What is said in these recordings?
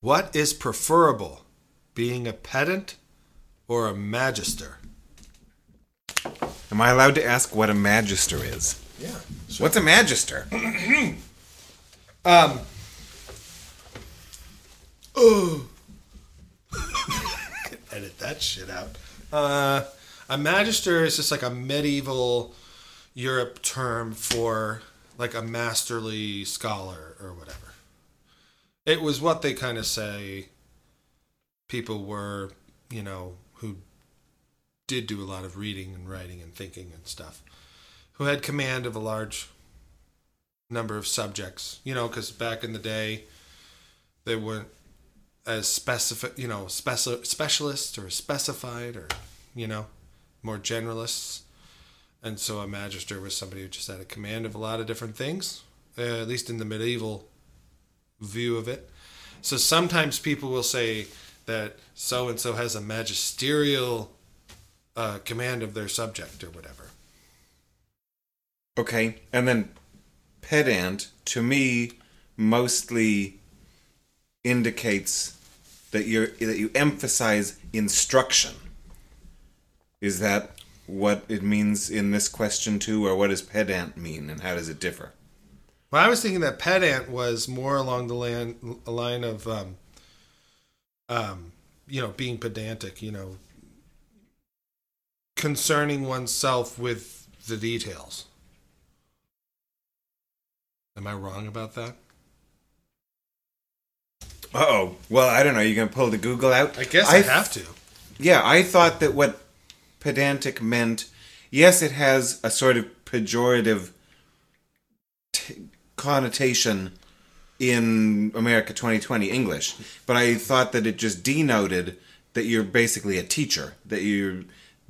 What is preferable, being a pedant or a magister? Am I allowed to ask what a magister is? Yeah. What's a magister? Um. Oh. Edit that shit out. Uh, a magister is just like a medieval Europe term for like a masterly scholar or whatever. It was what they kind of say people were, you know, who did do a lot of reading and writing and thinking and stuff, who had command of a large number of subjects, you know, because back in the day, they weren't as specific, you know, speci- specialists or specified or, you know, more generalists. And so a magister was somebody who just had a command of a lot of different things, uh, at least in the medieval view of it. So sometimes people will say that so and so has a magisterial uh, command of their subject or whatever. Okay, and then pedant to me mostly indicates that you that you emphasize instruction. Is that what it means in this question too, or what does pedant mean, and how does it differ? Well, I was thinking that pedant was more along the line, line of, um, um, you know, being pedantic, you know, concerning oneself with the details. Am I wrong about that? Uh oh. Well, I don't know. You gonna pull the Google out? I guess I, have to. Yeah, I thought that what pedantic meant. Yes, it has a sort of pejorative t- connotation in America 2020 English, but I thought that it just denoted that you're basically a teacher. That you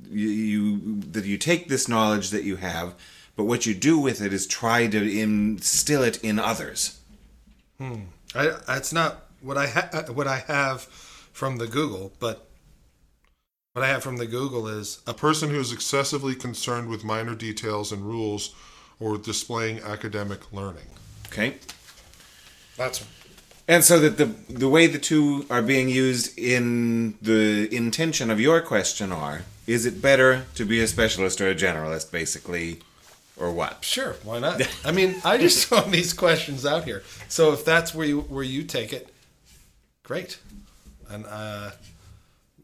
you, that you take this knowledge that you have, but what you do with it is try to instill it in others. Hmm. I, that's not what I ha- uh, what I have from the Google, but what I have from the Google is A person who is excessively concerned with minor details and rules or displaying academic learning. Okay. that's And so that the the way the two are being used in the intention of your question are: is it better to be a specialist or a generalist, basically, or what? Sure, why not? I mean, I just throw these questions out here. So if that's where you where you take it, great. And uh,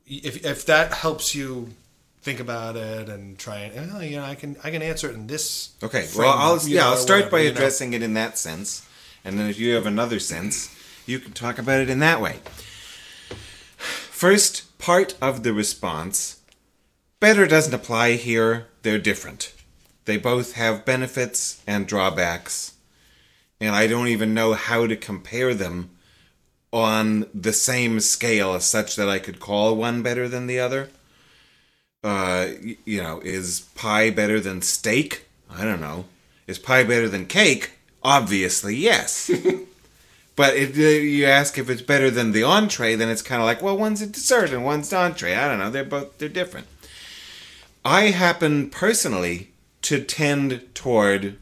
if if that helps you think about it and try and oh, you know, I can I can answer it in this. Okay. well, I'll yeah, know, I'll start whatever, by you know. addressing it in that sense, and then if you have another sense, you can talk about it in that way. First part of the response: better doesn't apply here. They're different. They both have benefits and drawbacks, and I don't even know how to compare them on the same scale such that I could call one better than the other. Uh, you know, is pie better than steak? I don't know. Is pie better than cake? Obviously, yes. but if uh, you ask if it's better than the entree, then it's kind of like, well, one's a dessert and one's an entree. I don't know. They're both they're different. I happen personally to tend toward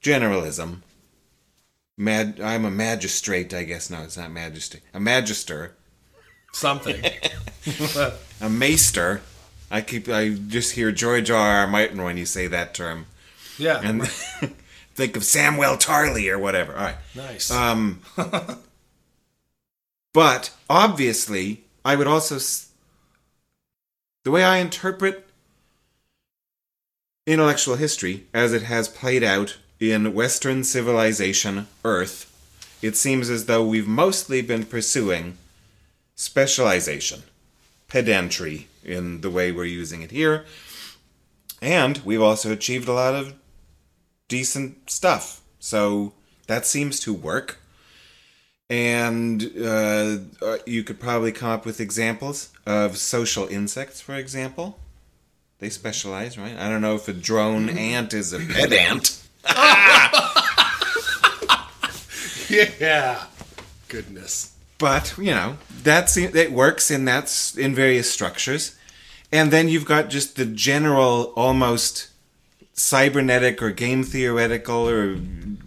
generalism. Mad, I'm a magistrate, I guess. No, it's not magistrate. A magister, something. a maester. I keep. I just hear George R. R. Martin when you say that term, yeah, and think of Samwell Tarly or whatever. All right. nice. Um, but obviously, I would also. The way I interpret intellectual history as it has played out in Western civilization, Earth, it seems as though we've mostly been pursuing specialization, pedantry in the way we're using it here. And we've also achieved a lot of decent stuff. So that seems to work. And uh, uh, you could probably come up with examples of social insects, for example. They specialize, right? I don't know if a drone ant is a pedant. yeah. Goodness. But you know that's it works in that's in various structures and then you've got just the general almost cybernetic or game theoretical or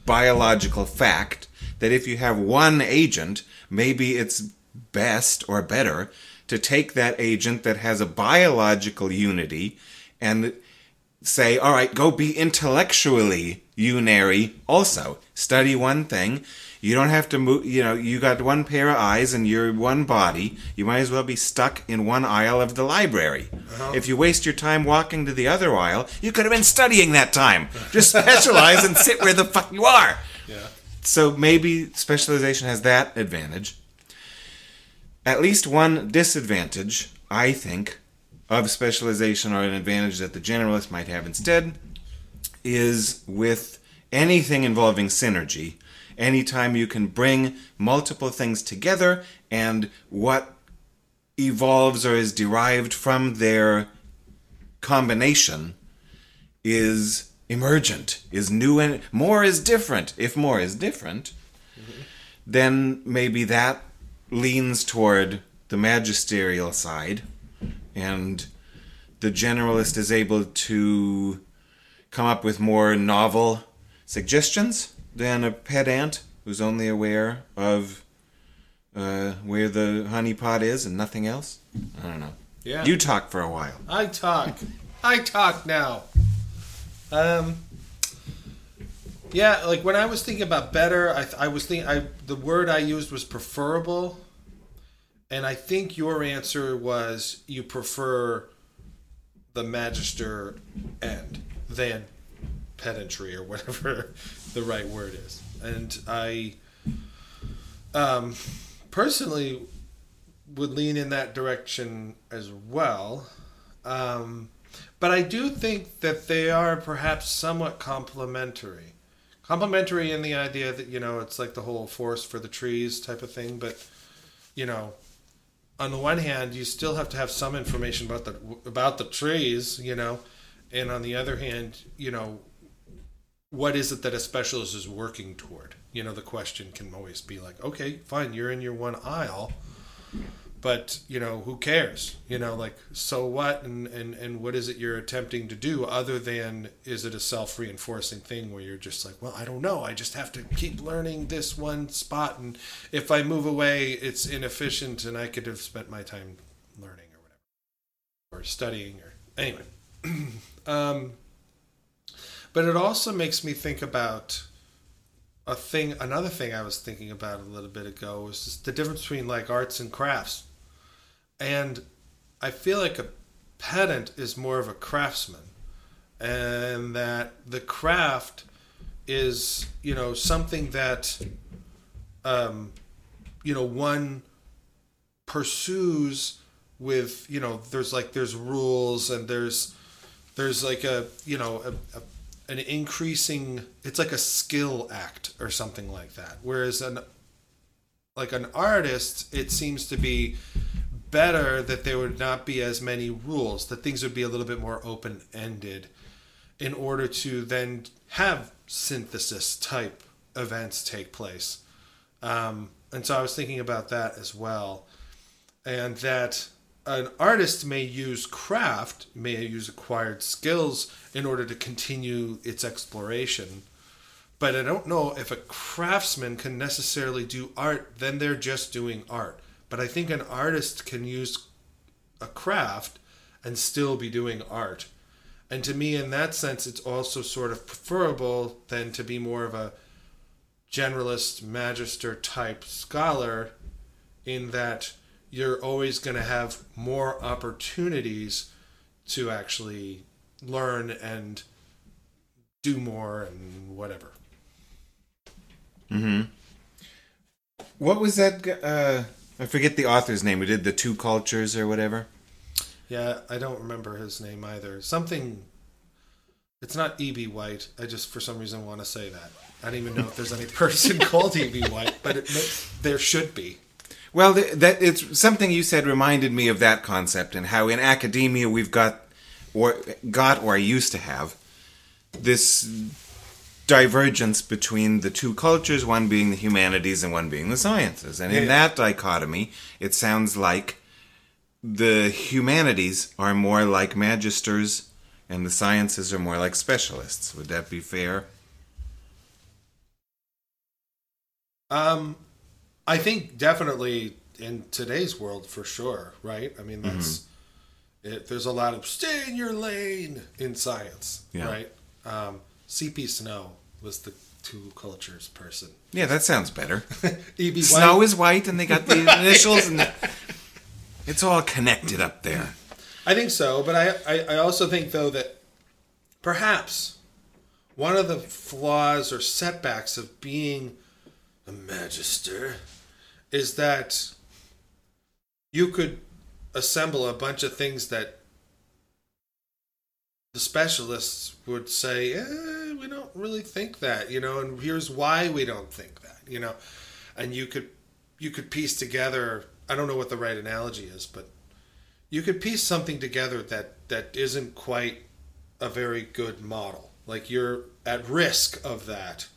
biological fact that if you have one agent, maybe it's best or better to take that agent that has a biological unity and say, all right, go be intellectually unary also. Study one thing. You don't have to move, you know, you got one pair of eyes and you're one body. You might as well be stuck in one aisle of the library. Uh-huh. If you waste your time walking to the other aisle, you could have been studying that time. Just specialize and sit where the fuck you are. Yeah. So maybe specialization has that advantage. At least one disadvantage, I think, of specialization or an advantage that the generalist might have instead is with anything involving synergy. Anytime you can bring multiple things together and what evolves or is derived from their combination is emergent, is new and more is different. If more is different, then maybe that leans toward the magisterial side and the generalist is able to come up with more novel suggestions than a pet ant who's only aware of uh, where the honeypot is and nothing else. I don't know. Yeah. You talk for a while. I talk. I talk now. Um. Yeah, like when I was thinking about better, I, I was thinking I the word I used was preferable, and I think your answer was you prefer the magister end than pedantry or whatever the right word is, and I um, personally would lean in that direction as well. Um, but I do think that they are perhaps somewhat complementary. Complementary in the idea that, you know, it's like the whole forest for the trees type of thing, but, you know, on the one hand, you still have to have some information about the about the trees, you know, and on the other hand, you know, what is it that a specialist is working toward? You know, the question can always be like, okay, fine, you're in your one aisle, but you know, who cares? You know, like, so what? And and and what is it you're attempting to do? Other than is it a self reinforcing thing where you're just like, well, I don't know. I just have to keep learning this one spot, and if I move away, it's inefficient, and I could have spent my time learning or whatever, or studying, or anyway. um, but it also makes me think about a thing another thing i was thinking about a little bit ago was just the difference between like arts and crafts. And i feel like a pedant is more of a craftsman and that the craft is you know something that um you know one pursues with you know there's like there's rules and there's there's like a you know a, a an increasing it's like a skill act or something like that. Whereas an like an artist it seems to be better that there would not be as many rules that things would be a little bit more open ended in order to then have synthesis type events take place. Um, and so i was thinking about that as well. And that an artist may use craft, may use acquired skills in order to continue its exploration. But I don't know if a craftsman can necessarily do art, then they're just doing art. But I think an artist can use a craft and still be doing art. And to me, in that sense, it's also sort of preferable than to be more of a generalist, magister type scholar, in that you're always going to have more opportunities to actually learn and do more and whatever. Mm-hmm. What was that? Uh, I forget the author's name. We did the two cultures or whatever? Yeah, I don't remember his name either. Something. It's not E.B. White. I just, for some reason, want to say that. I don't even know if there's any person called E.B. White, but it, there should be. Well, that it's something you said reminded me of that concept and how in academia we've got or got or used to have this divergence between the two cultures, one being the humanities and one being the sciences. And in Yeah. that dichotomy, it sounds like the humanities are more like magisters and the sciences are more like specialists. Would that be fair? Um, I think definitely in today's world for sure, right? I mean, that's it, there's a lot of stay in your lane in science, Yeah. right? Um, CP Snow was the two cultures person. Yeah, that sounds better. E.B. Snow is white, and they got the initials, and it's all connected up there. I think so, but I, I, I also think though that perhaps one of the flaws or setbacks of being a magister is that you could assemble a bunch of things that the specialists would say, eh, we don't really think that, you know, and here's why we don't think that, you know, and you could you could piece together. I don't know what the right analogy is, but you could piece something together that that isn't quite a very good model. Like you're at risk of that.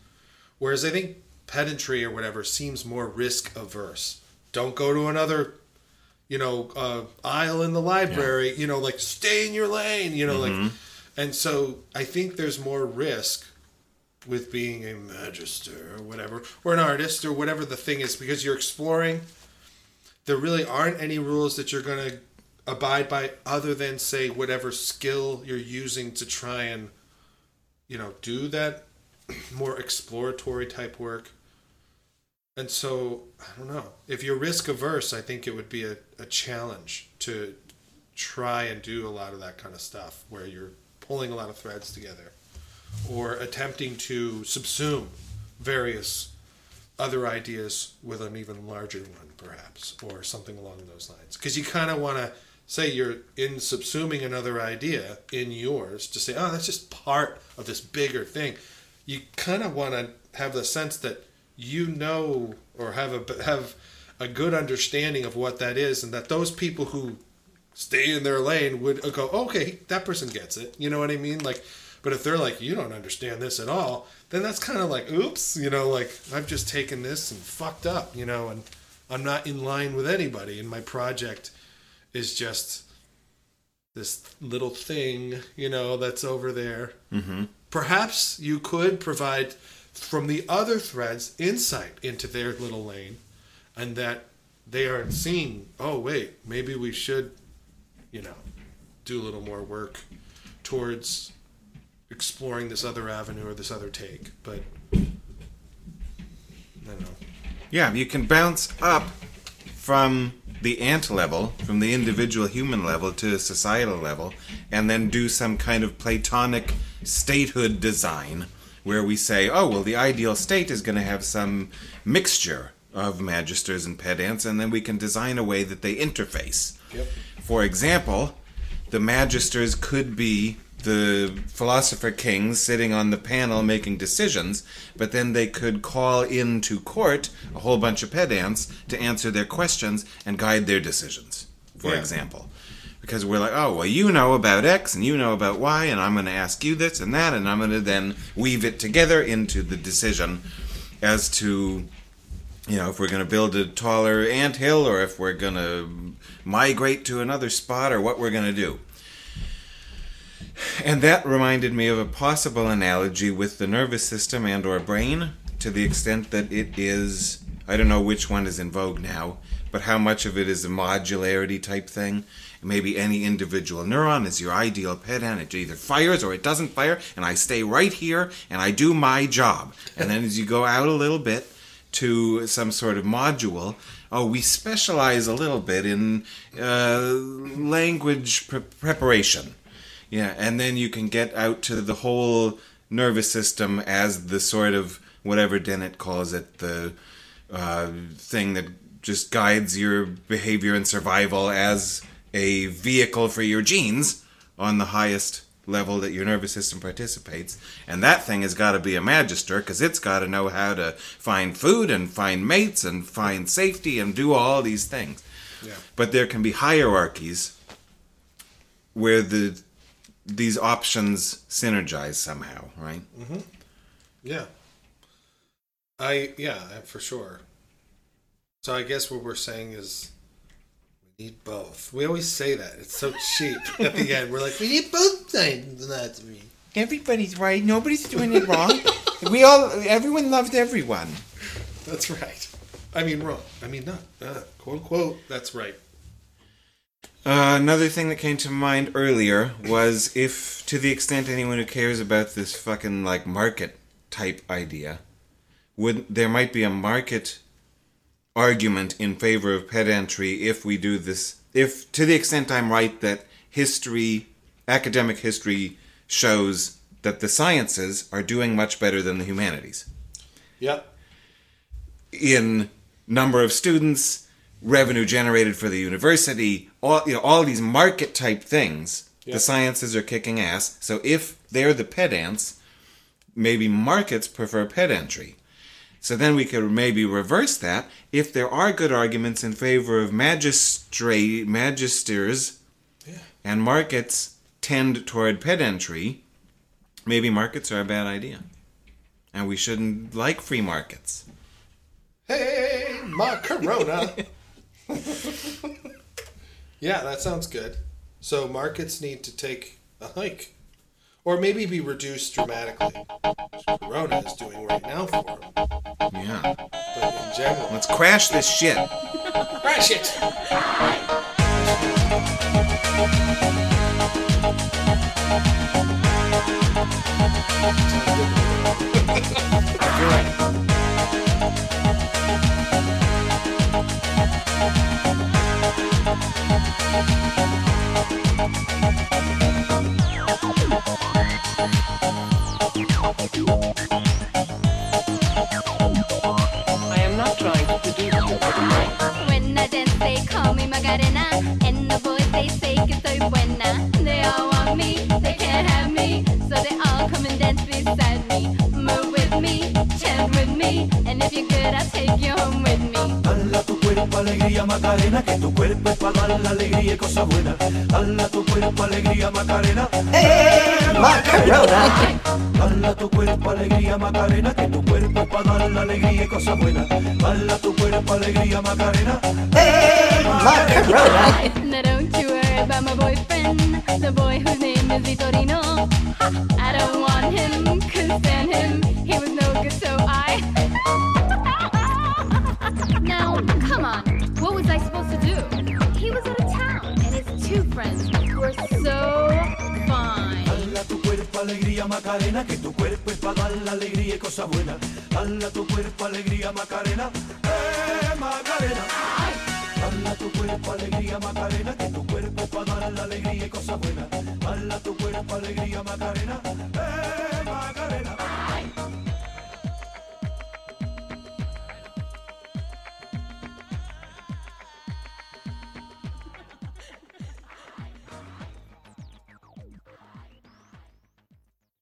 Whereas I think pedantry or whatever seems more risk averse. Don't go to another, you know, uh, aisle in the library. You know, like stay in your lane. You know, like, and so I think there's more risk with being a magister or whatever, or an artist or whatever the thing is, because you're exploring there really aren't any rules that you're going to abide by other than say whatever skill you're using to try and you know do that more exploratory type work and so i don't know if you're risk averse i think it would be a, a challenge to try and do a lot of that kind of stuff where you're pulling a lot of threads together or attempting to subsume various other ideas with an even larger one, perhaps, or something along those lines. Because you kind of want to say you're in subsuming another idea in yours to say, oh, that's just part of this bigger thing. You kind of want to have the sense that you know or have a have a good understanding of what that is, and that those people who stay in their lane would go, okay, that person gets it. You know what I mean? Like, but if they're like, you don't understand this at all, then that's kind of like, oops, you know, like I've just taken this and fucked up, you know, and I'm not in line with anybody, and my project is just this little thing, you know, that's over there. Mm-hmm. Perhaps you could provide from the other threads insight into their little lane, and that they aren't seeing. Oh, wait, maybe we should, you know, do a little more work towards exploring this other avenue or this other take. But I don't know. Yeah, you can bounce up from the ant level, from the individual human level to a societal level, and then do some kind of Platonic statehood design where we say, oh, well, the ideal state is going to have some mixture of magisters and pedants, and then we can design a way that they interface. Yep. For example, the magisters could be the philosopher kings sitting on the panel making decisions, but then they could call into court a whole bunch of pedants to answer their questions and guide their decisions, for Yeah. example. Because we're like, oh, well, you know about X and you know about Y, and I'm going to ask you this and that, and I'm going to then weave it together into the decision as to you know, if we're going to build a taller ant hill or if we're going to migrate to another spot or what we're going to do. And that reminded me of a possible analogy with the nervous system and or brain to the extent that it is I don't know which one is in vogue now, but how much of it is a modularity type thing. Maybe any individual neuron is your ideal pedant It either fires or it doesn't fire, and I stay right here and I do my job. And then as you go out a little bit, to some sort of module. Oh, we specialize a little bit in uh, language pre- preparation. Yeah, and then you can get out to the whole nervous system as the sort of whatever Dennett calls it, the uh, thing that just guides your behavior and survival as a vehicle for your genes on the highest level that your nervous system participates. And that thing has got to be a magister because it's got to know how to find food and find mates and find safety and do all these things. Yeah. But there can be hierarchies where the these options synergize somehow, right? Mm-hmm. Yeah. I yeah, for sure. So I guess what we're saying is need both. We always say that. It's so cheap at the end. We're like, we need both sides of anatomy. Everybody's right. Nobody's doing it wrong. we all, everyone loves everyone. That's right. I mean, wrong. I mean, not uh, quote quote. That's right. Uh, another thing that came to mind earlier was if, to the extent anyone who cares about this fucking like market type idea, would there might be a market argument in favor of pedantry if we do this. If, to the extent I'm right, that history, academic history, shows that the sciences are doing much better than the humanities Yep. in number of students, revenue generated for the university, all you know, all these market type things. Yeah. The sciences are kicking ass. So if they're the pedants, maybe markets prefer pedantry. So then we could maybe reverse that. If there are good arguments in favor of magistrate magisters Yeah. and markets tend toward pedantry, maybe markets are a bad idea. And we shouldn't like free markets. Hey, ma-corona. yeah, that sounds good. So markets need to take a hike, or maybe be reduced dramatically. which Corona is doing right now for them, Yeah. but in general, Let's crash this shit. crash it. You're right. Alegría Macarena, que tu cuerpo es para dar la alegría y cosas buenas. Dala tu cuerpo alegría Macarena. Eh, Dala tu cuerpo alegría Macarena, que tu cuerpo es para dar la alegría y cosas buenas. Dala tu cuerpo alegría Macarena. Eh, now don't you worry about my boyfriend, the boy whose name is Vitorino. Ha, I don't want him, couldn't stand him. He was no good, so I. now, come on, Macarena, que tu cuerpo es para dar la alegría y cosa buena. Dala tu cuerpo alegría, Macarena, eh, Macarena. Dala tu cuerpo alegría, Macarena, que tu cuerpo es para dar la alegría y cosa buena. Dala tu cuerpo alegría, Macarena, eh, Macarena.